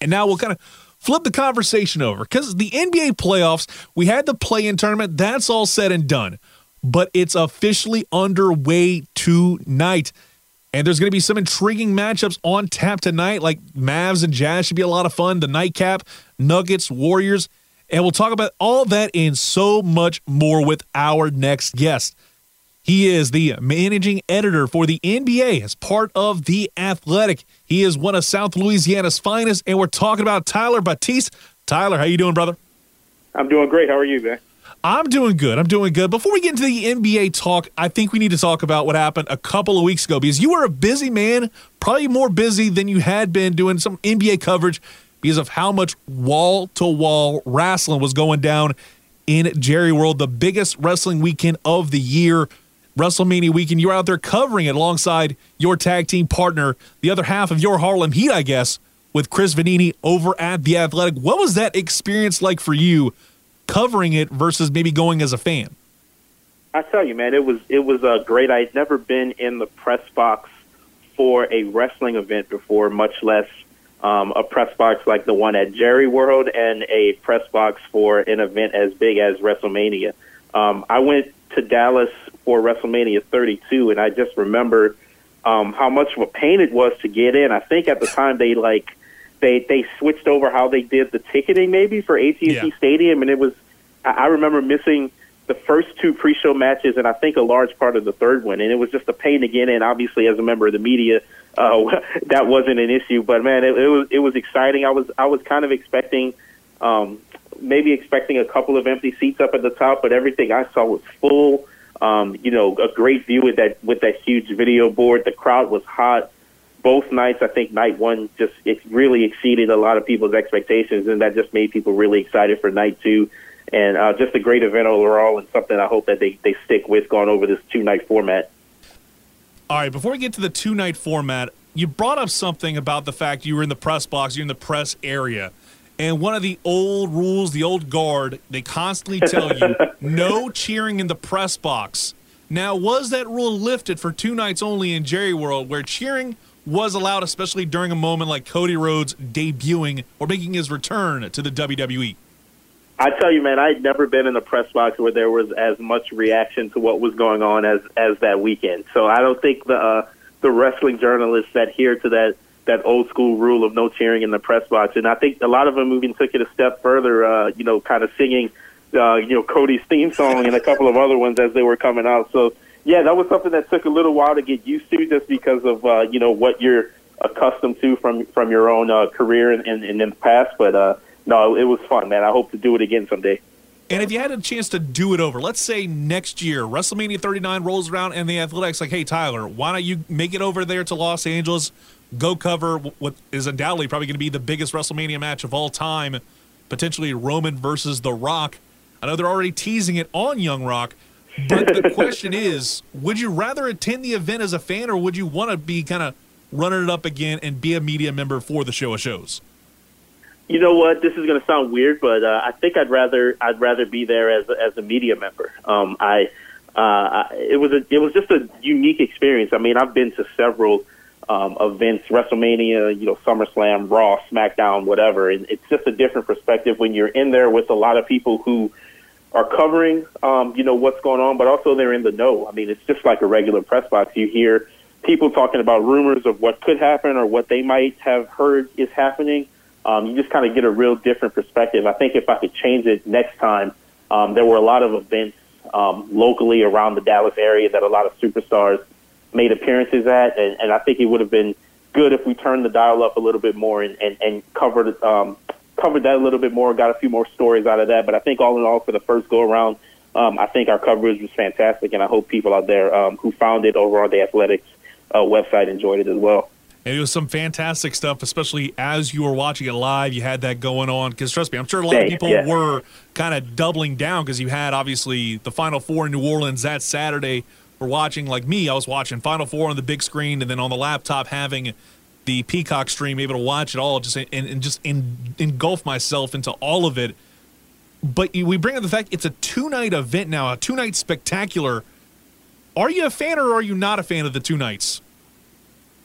And now we'll kind of flip the conversation over because the NBA playoffs, we had the play in tournament, that's all said and done, but it's officially underway tonight. And there's going to be some intriguing matchups on tap tonight, like Mavs and Jazz should be a lot of fun. The nightcap, Nuggets, Warriors. And we'll talk about all that and so much more with our next guest. He is the managing editor for the NBA as part of The Athletic. He is one of South Louisiana's finest, and we're talking about Tyler Batiste. Tyler, how you doing, brother? I'm doing great. How are you, man? I'm doing good. I'm doing good. Before we get into the NBA talk, I think we need to talk about what happened a couple of weeks ago because you were a busy man, probably more busy than you had been doing some NBA coverage because of how much wall to wall wrestling was going down in Jerry World, the biggest wrestling weekend of the year. WrestleMania weekend. You're out there covering it alongside your tag team partner, the other half of your Harlem Heat, I guess, with Chris Vannini over at The Athletic. What was that experience like for you covering it versus maybe going as a fan? I tell you, man, it was it was a uh, great. I'd never been in the press box for a wrestling event before, much less um, a press box like the one at Jerry World and a press box for an event as big as WrestleMania. Um, I went to Dallas for WrestleMania 32, and I just remember um, how much of a pain it was to get in. I think at the time they like they they switched over how they did the ticketing maybe for AT&T yeah. Stadium, and it was I, I remember missing the first two pre-show matches, and I think a large part of the third one, and it was just a pain to get in. Obviously, as a member of the media, uh, that wasn't an issue, but man, it, it was it was exciting. I was I was kind of expecting. Um, maybe expecting a couple of empty seats up at the top, but everything I saw was full. Um, you know, a great view with that with that huge video board. The crowd was hot both nights. I think night one just it really exceeded a lot of people's expectations, and that just made people really excited for night two. And uh, just a great event overall, and something I hope that they, they stick with going over this two night format. All right, before we get to the two night format, you brought up something about the fact you were in the press box, you're in the press area. And one of the old rules, the old guard, they constantly tell you no cheering in the press box. Now, was that rule lifted for two nights only in Jerry World, where cheering was allowed, especially during a moment like Cody Rhodes debuting or making his return to the WWE? I tell you, man, I'd never been in a press box where there was as much reaction to what was going on as as that weekend. So I don't think the uh, the wrestling journalists adhere to that that old school rule of no cheering in the press box. And I think a lot of them even took it a step further, uh, you know, kind of singing, uh, you know, Cody's theme song and a couple of other ones as they were coming out. So, yeah, that was something that took a little while to get used to just because of, uh, you know, what you're accustomed to from from your own uh, career and in, in, the past. But, uh, no, it was fun, man. I hope to do it again someday. And if you had a chance to do it over, let's say next year, WrestleMania 39 rolls around and the Athletics like, hey, Tyler, why don't you make it over there to Los Angeles? Go cover what is undoubtedly probably going to be the biggest WrestleMania match of all time, potentially Roman versus The Rock. I know they're already teasing it on Young Rock, but the question is, would you rather attend the event as a fan, or would you want to be kind of running it up again and be a media member for the show of shows? You know what? This is going to sound weird, but uh, I think I'd rather I'd rather be there as as a media member. Um, I uh, it was a it was just a unique experience. I mean, I've been to several um, events, WrestleMania, you know, SummerSlam, Raw, SmackDown, whatever. And it's just a different perspective when you're in there with a lot of people who are covering, um, you know, what's going on, but also they're in the know. I mean, it's just like a regular press box. You hear people talking about rumors of what could happen or what they might have heard is happening. Um, you just kind of get a real different perspective. I think if I could change it next time, um, there were a lot of events um, locally around the Dallas area that a lot of superstars made appearances at, and, and I think it would have been good if we turned the dial up a little bit more and, and, and covered um, covered that a little bit more, got a few more stories out of that. But I think all in all, for the first go around, um, I think our coverage was fantastic, and I hope people out there um, who found it over on the Athletics uh, website enjoyed it as well. And it was some fantastic stuff, especially as you were watching it live. You had that going on because trust me, I'm sure a lot of people yeah. were kind of doubling down because you had obviously the Final Four in New Orleans that Saturday were watching, like me, I was watching Final Four on the big screen, and then on the laptop having the Peacock stream, able to watch it all, just and, and just in, engulf myself into all of it. But we bring up the fact it's a two night event now, a two night spectacular. Are you a fan or are you not a fan of the two nights?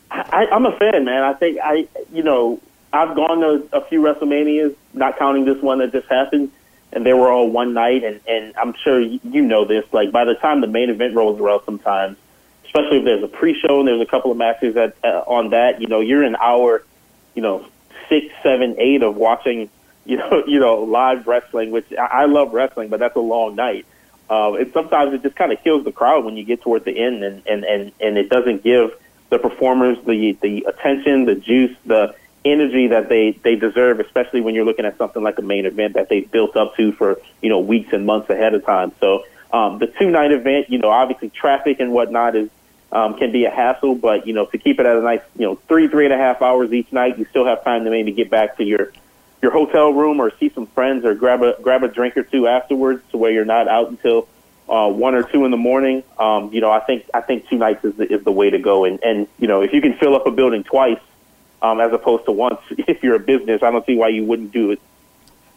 I, I'm a fan, man. I think I, you know, I've gone to a few WrestleManias, not counting this one that just happened, and they were all one night. And and I'm sure you know this. Like by the time the main event rolls around, sometimes, especially if there's a pre-show and there's a couple of matches that uh, on that, you know, you're an hour, you know, six, seven, eight of watching, you know, you know, live wrestling. Which I, I love wrestling, but that's a long night. Uh, and sometimes it just kind of kills the crowd when you get toward the end, and and and and it doesn't give the performers the the attention, the juice, the energy that they they deserve, especially when you're looking at something like a main event that they built up to for you know weeks and months ahead of time. So um, the two night event, you know, obviously traffic and whatnot is um, can be a hassle, but you know to keep it at a nice you know three three and a half hours each night, you still have time to maybe get back to your your hotel room or see some friends or grab a grab a drink or two afterwards to where you're not out until uh, one or two in the morning. Um, you know, I think I think two nights is the, is the way to go. And and you know, if you can fill up a building twice um, as opposed to once, if you're a business, I don't see why you wouldn't do it.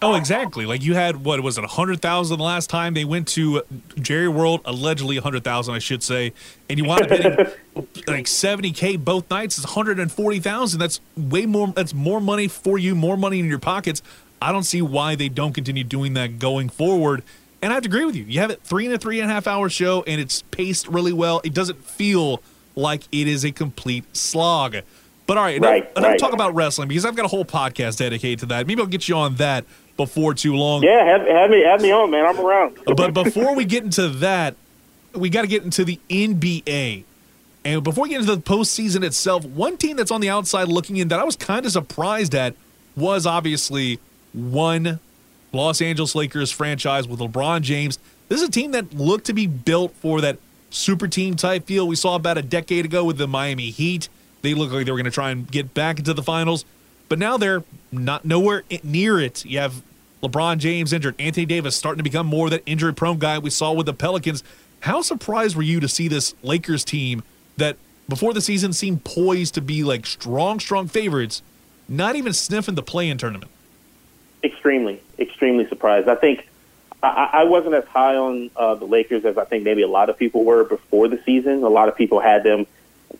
Oh, exactly. Like you had what was it, a hundred thousand the last time they went to Jerry World, allegedly a hundred thousand, I should say, and you wound up hitting like seventy k both nights. It's one hundred and forty thousand. That's way more. That's more money for you, more money in your pockets. I don't see why they don't continue doing that going forward. And I have to agree with you. You have it three and a three and a half hour show, and it's paced really well. It doesn't feel like it is a complete slog. But all right, right, enough, right. talk about wrestling because I've got a whole podcast dedicated to that. Maybe I'll get you on that before too long. Yeah, have, have me have me on, man. I'm around. but before we get into that, we got to get into the NBA. And before we get into the postseason itself, one team that's on the outside looking in that I was kind of surprised at was obviously one Los Angeles Lakers franchise with LeBron James. This is a team that looked to be built for that super team type feel we saw about a decade ago with the Miami Heat. They looked like they were going to try and get back into the finals, but now they're not nowhere near it. You have LeBron James injured, Anthony Davis starting to become more of that injury prone guy we saw with the Pelicans. How surprised were you to see this Lakers team that before the season seemed poised to be like strong, strong favorites, not even sniffing the play in tournament? Extremely, extremely surprised. I think I, I wasn't as high on uh, the Lakers as I think maybe a lot of people were before the season. A lot of people had them,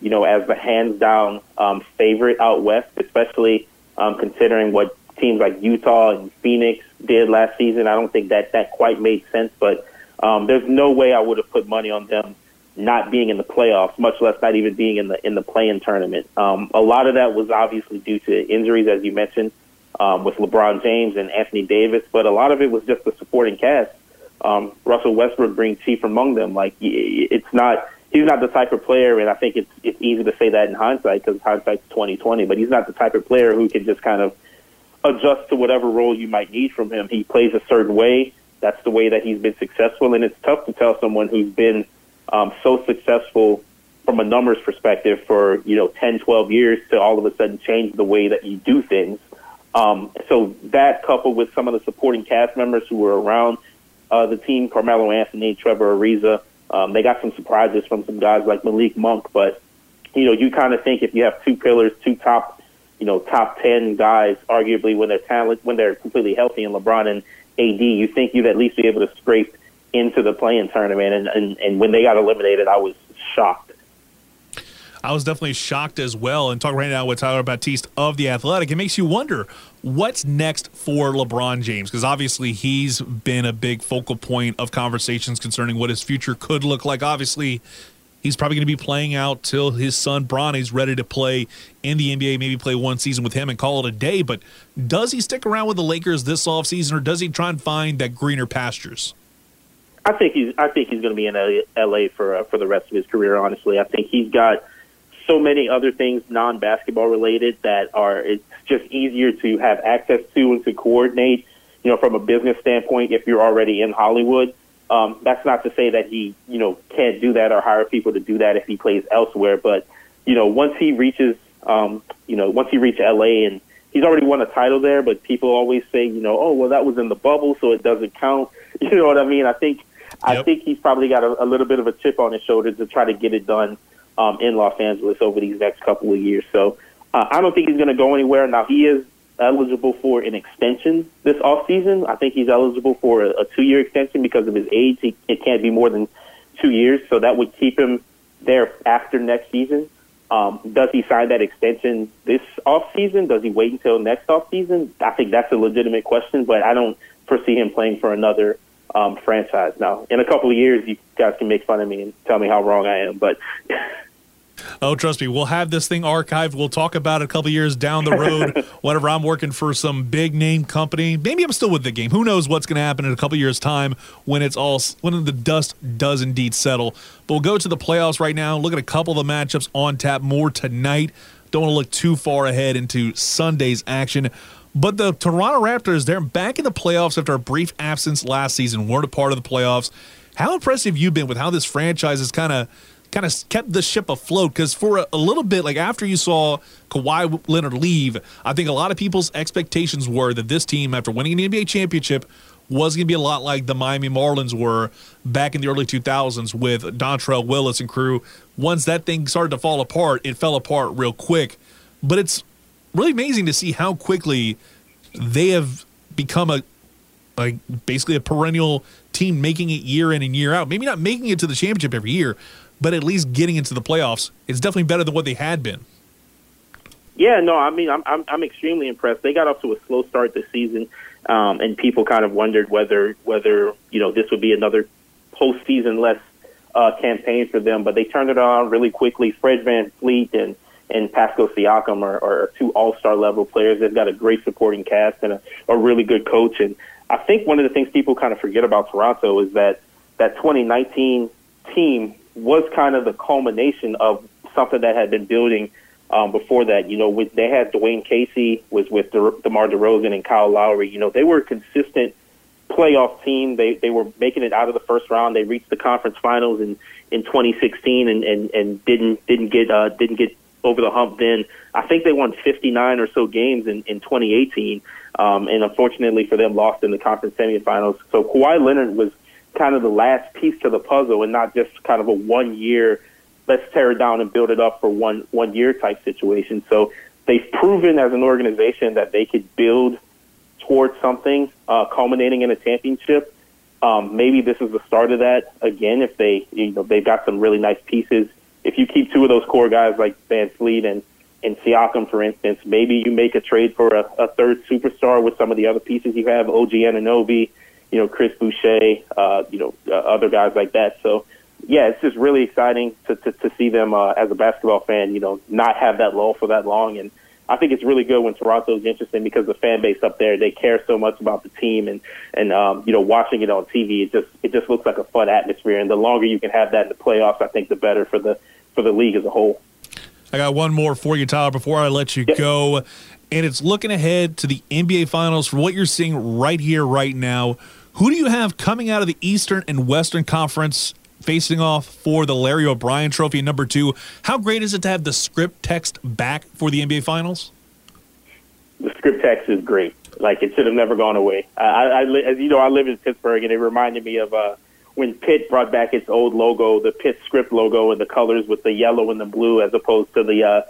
you know, as the hands down um, favorite out west, especially um, considering what teams like Utah and Phoenix did last season. I don't think that that quite made sense, but um, there's no way I would have put money on them not being in the playoffs, much less not even being in the in the play-in tournament. Um, a lot of that was obviously due to injuries, as you mentioned um, with LeBron James and Anthony Davis, but a lot of it was just the supporting cast. Um, Russell Westbrook being chief among them. Like it's not, he's not the type of player, and I think it's it's easy to say that in hindsight because hindsight's twenty twenty. But he's not the type of player who can just kind of adjust to whatever role you might need from him. He plays a certain way. That's the way that he's been successful, and it's tough to tell someone who's been um, so successful from a numbers perspective for you know 10, 12 years to all of a sudden change the way that you do things. Um, so that coupled with some of the supporting cast members who were around uh, the team, Carmelo Anthony, Trevor Ariza, um, they got some surprises from some guys like Malik Monk. But you know, you kind of think if you have two pillars, two top, you know, top ten guys, arguably when they're talent, when they're completely healthy, and LeBron and AD, you think you'd at least be able to scrape into the play-in tournament. And, and and when they got eliminated, I was shocked. I was definitely shocked as well. And talking right now with Tyler Batiste of The Athletic, it makes you wonder what's next for LeBron James? Because obviously he's been a big focal point of conversations concerning what his future could look like. Obviously, he's probably going to be playing out till his son Bronny's ready to play in the NBA, maybe play one season with him and call it a day. But does he stick around with the Lakers this offseason or does he try and find that greener pastures? I think he's. I think he's going to be in LA for uh, for the rest of his career. Honestly, I think he's got so many other things non-basketball related that are it's just easier to have access to and to coordinate. You know, from a business standpoint, if you're already in Hollywood, um, that's not to say that he you know can't do that or hire people to do that if he plays elsewhere. But you know, once he reaches um, you know once he reaches LA and he's already won a title there, but people always say you know oh well that was in the bubble so it doesn't count. You know what I mean? I think. Yep. I think he's probably got a, a little bit of a chip on his shoulder to try to get it done um, in Los Angeles over these next couple of years. So uh, I don't think he's going to go anywhere. Now he is eligible for an extension this off season. I think he's eligible for a, a two year extension because of his age. He, it can't be more than two years, so that would keep him there after next season. Um, does he sign that extension this off season? Does he wait until next off season? I think that's a legitimate question, but I don't foresee him playing for another um, franchise. Now, in a couple of years, you guys can make fun of me and tell me how wrong I am, but Oh, trust me, we'll have this thing archived. We'll talk about it a couple years down the road. whenever I'm working for some big name company, maybe I'm still with the game. Who knows what's going to happen in a couple years' time when it's all when the dust does indeed settle. But we'll go to the playoffs right now. Look at a couple of the matchups on tap more tonight. Don't want to look too far ahead into Sunday's action. But the Toronto Raptors, they're back in the playoffs after a brief absence last season, weren't a part of the playoffs. How impressive have you been with how this franchise is kind of kind of kept the ship afloat because for a, a, little bit, like after you saw Kawhi Leonard leave, I think a lot of people's expectations were that this team, after winning an NBA championship, was going to be a lot like the Miami Marlins were back in the early 2000s with Dontrelle Willis and crew. Once that thing started to fall apart, it fell apart real quick. But it's really amazing to see how quickly they have become a like basically a perennial team making it year in and year out. Maybe not making it to the championship every year, but at least getting into the playoffs, it's definitely better than what they had been. Yeah, no, I mean, I'm I'm, I'm extremely impressed. They got off to a slow start this season, um, and people kind of wondered whether whether you know this would be another postseason less uh, campaign for them. But they turned it on really quickly. Fred VanVleet and and Pascal Siakam are, are two All Star level players. They've got a great supporting cast and a, a really good coach. And I think one of the things people kind of forget about Toronto is that that 2019 team was kind of the culmination of something that had been building um, before that. You know, with, they had Dwane Casey was with De- DeMar DeRozan and Kyle Lowry. You know, they were a consistent playoff team. They they were making it out of the first round. They reached the conference finals in in 2016 and and, and didn't didn't get uh, didn't get over the hump. Then I think they won 59 or so games in in 2018. Um, and unfortunately for them, lost in the conference semifinals. So Kawhi Leonard was kind of the last piece to the puzzle and not just kind of a one year let's tear it down and build it up for one one year type situation. So they've proven as an organization that they could build towards something uh, culminating in a championship. Um, maybe this is the start of that again. If they you know they've got some really nice pieces. If you keep two of those core guys like VanVleet and and Siakam, for instance, maybe you make a trade for a, a third superstar with some of the other pieces you have, OG Anunoby, you know, Chris Boucher, uh, you know, uh, other guys like that. So, yeah, it's just really exciting to, to, to see them uh, as a basketball fan, you know, not have that lull for that long. And I think it's really good when Toronto's interesting because the fan base up there, they care so much about the team and, and, um, you know, watching it on TV, it just, it just looks like a fun atmosphere. And the longer you can have that in the playoffs, I think the better for the, for the league as a whole. I got one more for you, Tyler, before I let you yep. go. And it's looking ahead to the NBA Finals for what you're seeing right here, right now. Who do you have coming out of the Eastern and Western Conference facing off for the Larry O'Brien Trophy number two? How great is it to have the script text back for the NBA Finals? The script text is great. Like it should have never gone away. I, I, as you know, I live in Pittsburgh, and it reminded me of uh, when Pitt brought back its old logo, the Pitt script logo, and the colors with the yellow and the blue, as opposed to the uh,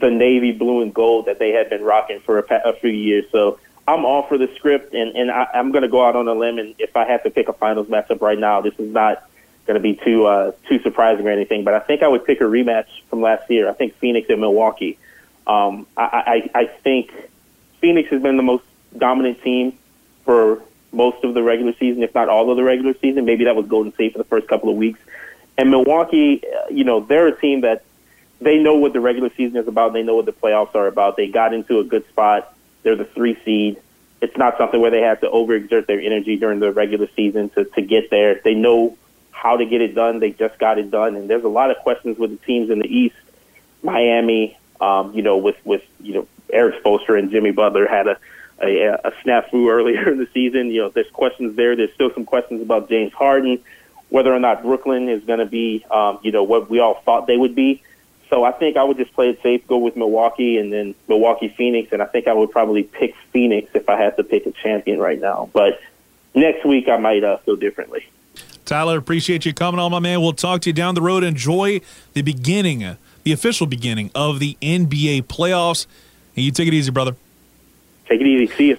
the navy blue and gold that they had been rocking for a, a few years. So I'm all for the script, and and I, I'm going to go out on a limb. And if I have to pick a finals matchup right now, this is not going to be too uh, too surprising or anything. But I think I would pick a rematch from last year. I think Phoenix and Milwaukee. Um, I, I I think Phoenix has been the most dominant team for most of the regular season, if not all of the regular season. Maybe that was Golden State for the first couple of weeks. And Milwaukee, uh, you know, they're a team that they know what the regular season is about. They know what the playoffs are about. They got into a good spot they're the three seed. It's not something where they have to overexert their energy during the regular season to, to get there. They know how to get it done. They just got it done. And there's a lot of questions with the teams in the East. Miami, um, you know, with, with, you know, Erik Spoelstra and Jimmy Butler had a, a, a snafu earlier in the season. You know, there's questions there. There's still some questions about James Harden, whether or not Brooklyn is going to be, um, you know, what we all thought they would be. So I think I would just play it safe, go with Milwaukee, and then Milwaukee Phoenix, and I think I would probably pick Phoenix if I had to pick a champion right now. But next week I might uh, feel differently. Tyler, appreciate you coming on, my man. We'll talk to you down the road. Enjoy the beginning, the official beginning of the NBA playoffs. And you take it easy, brother. Take it easy. See you.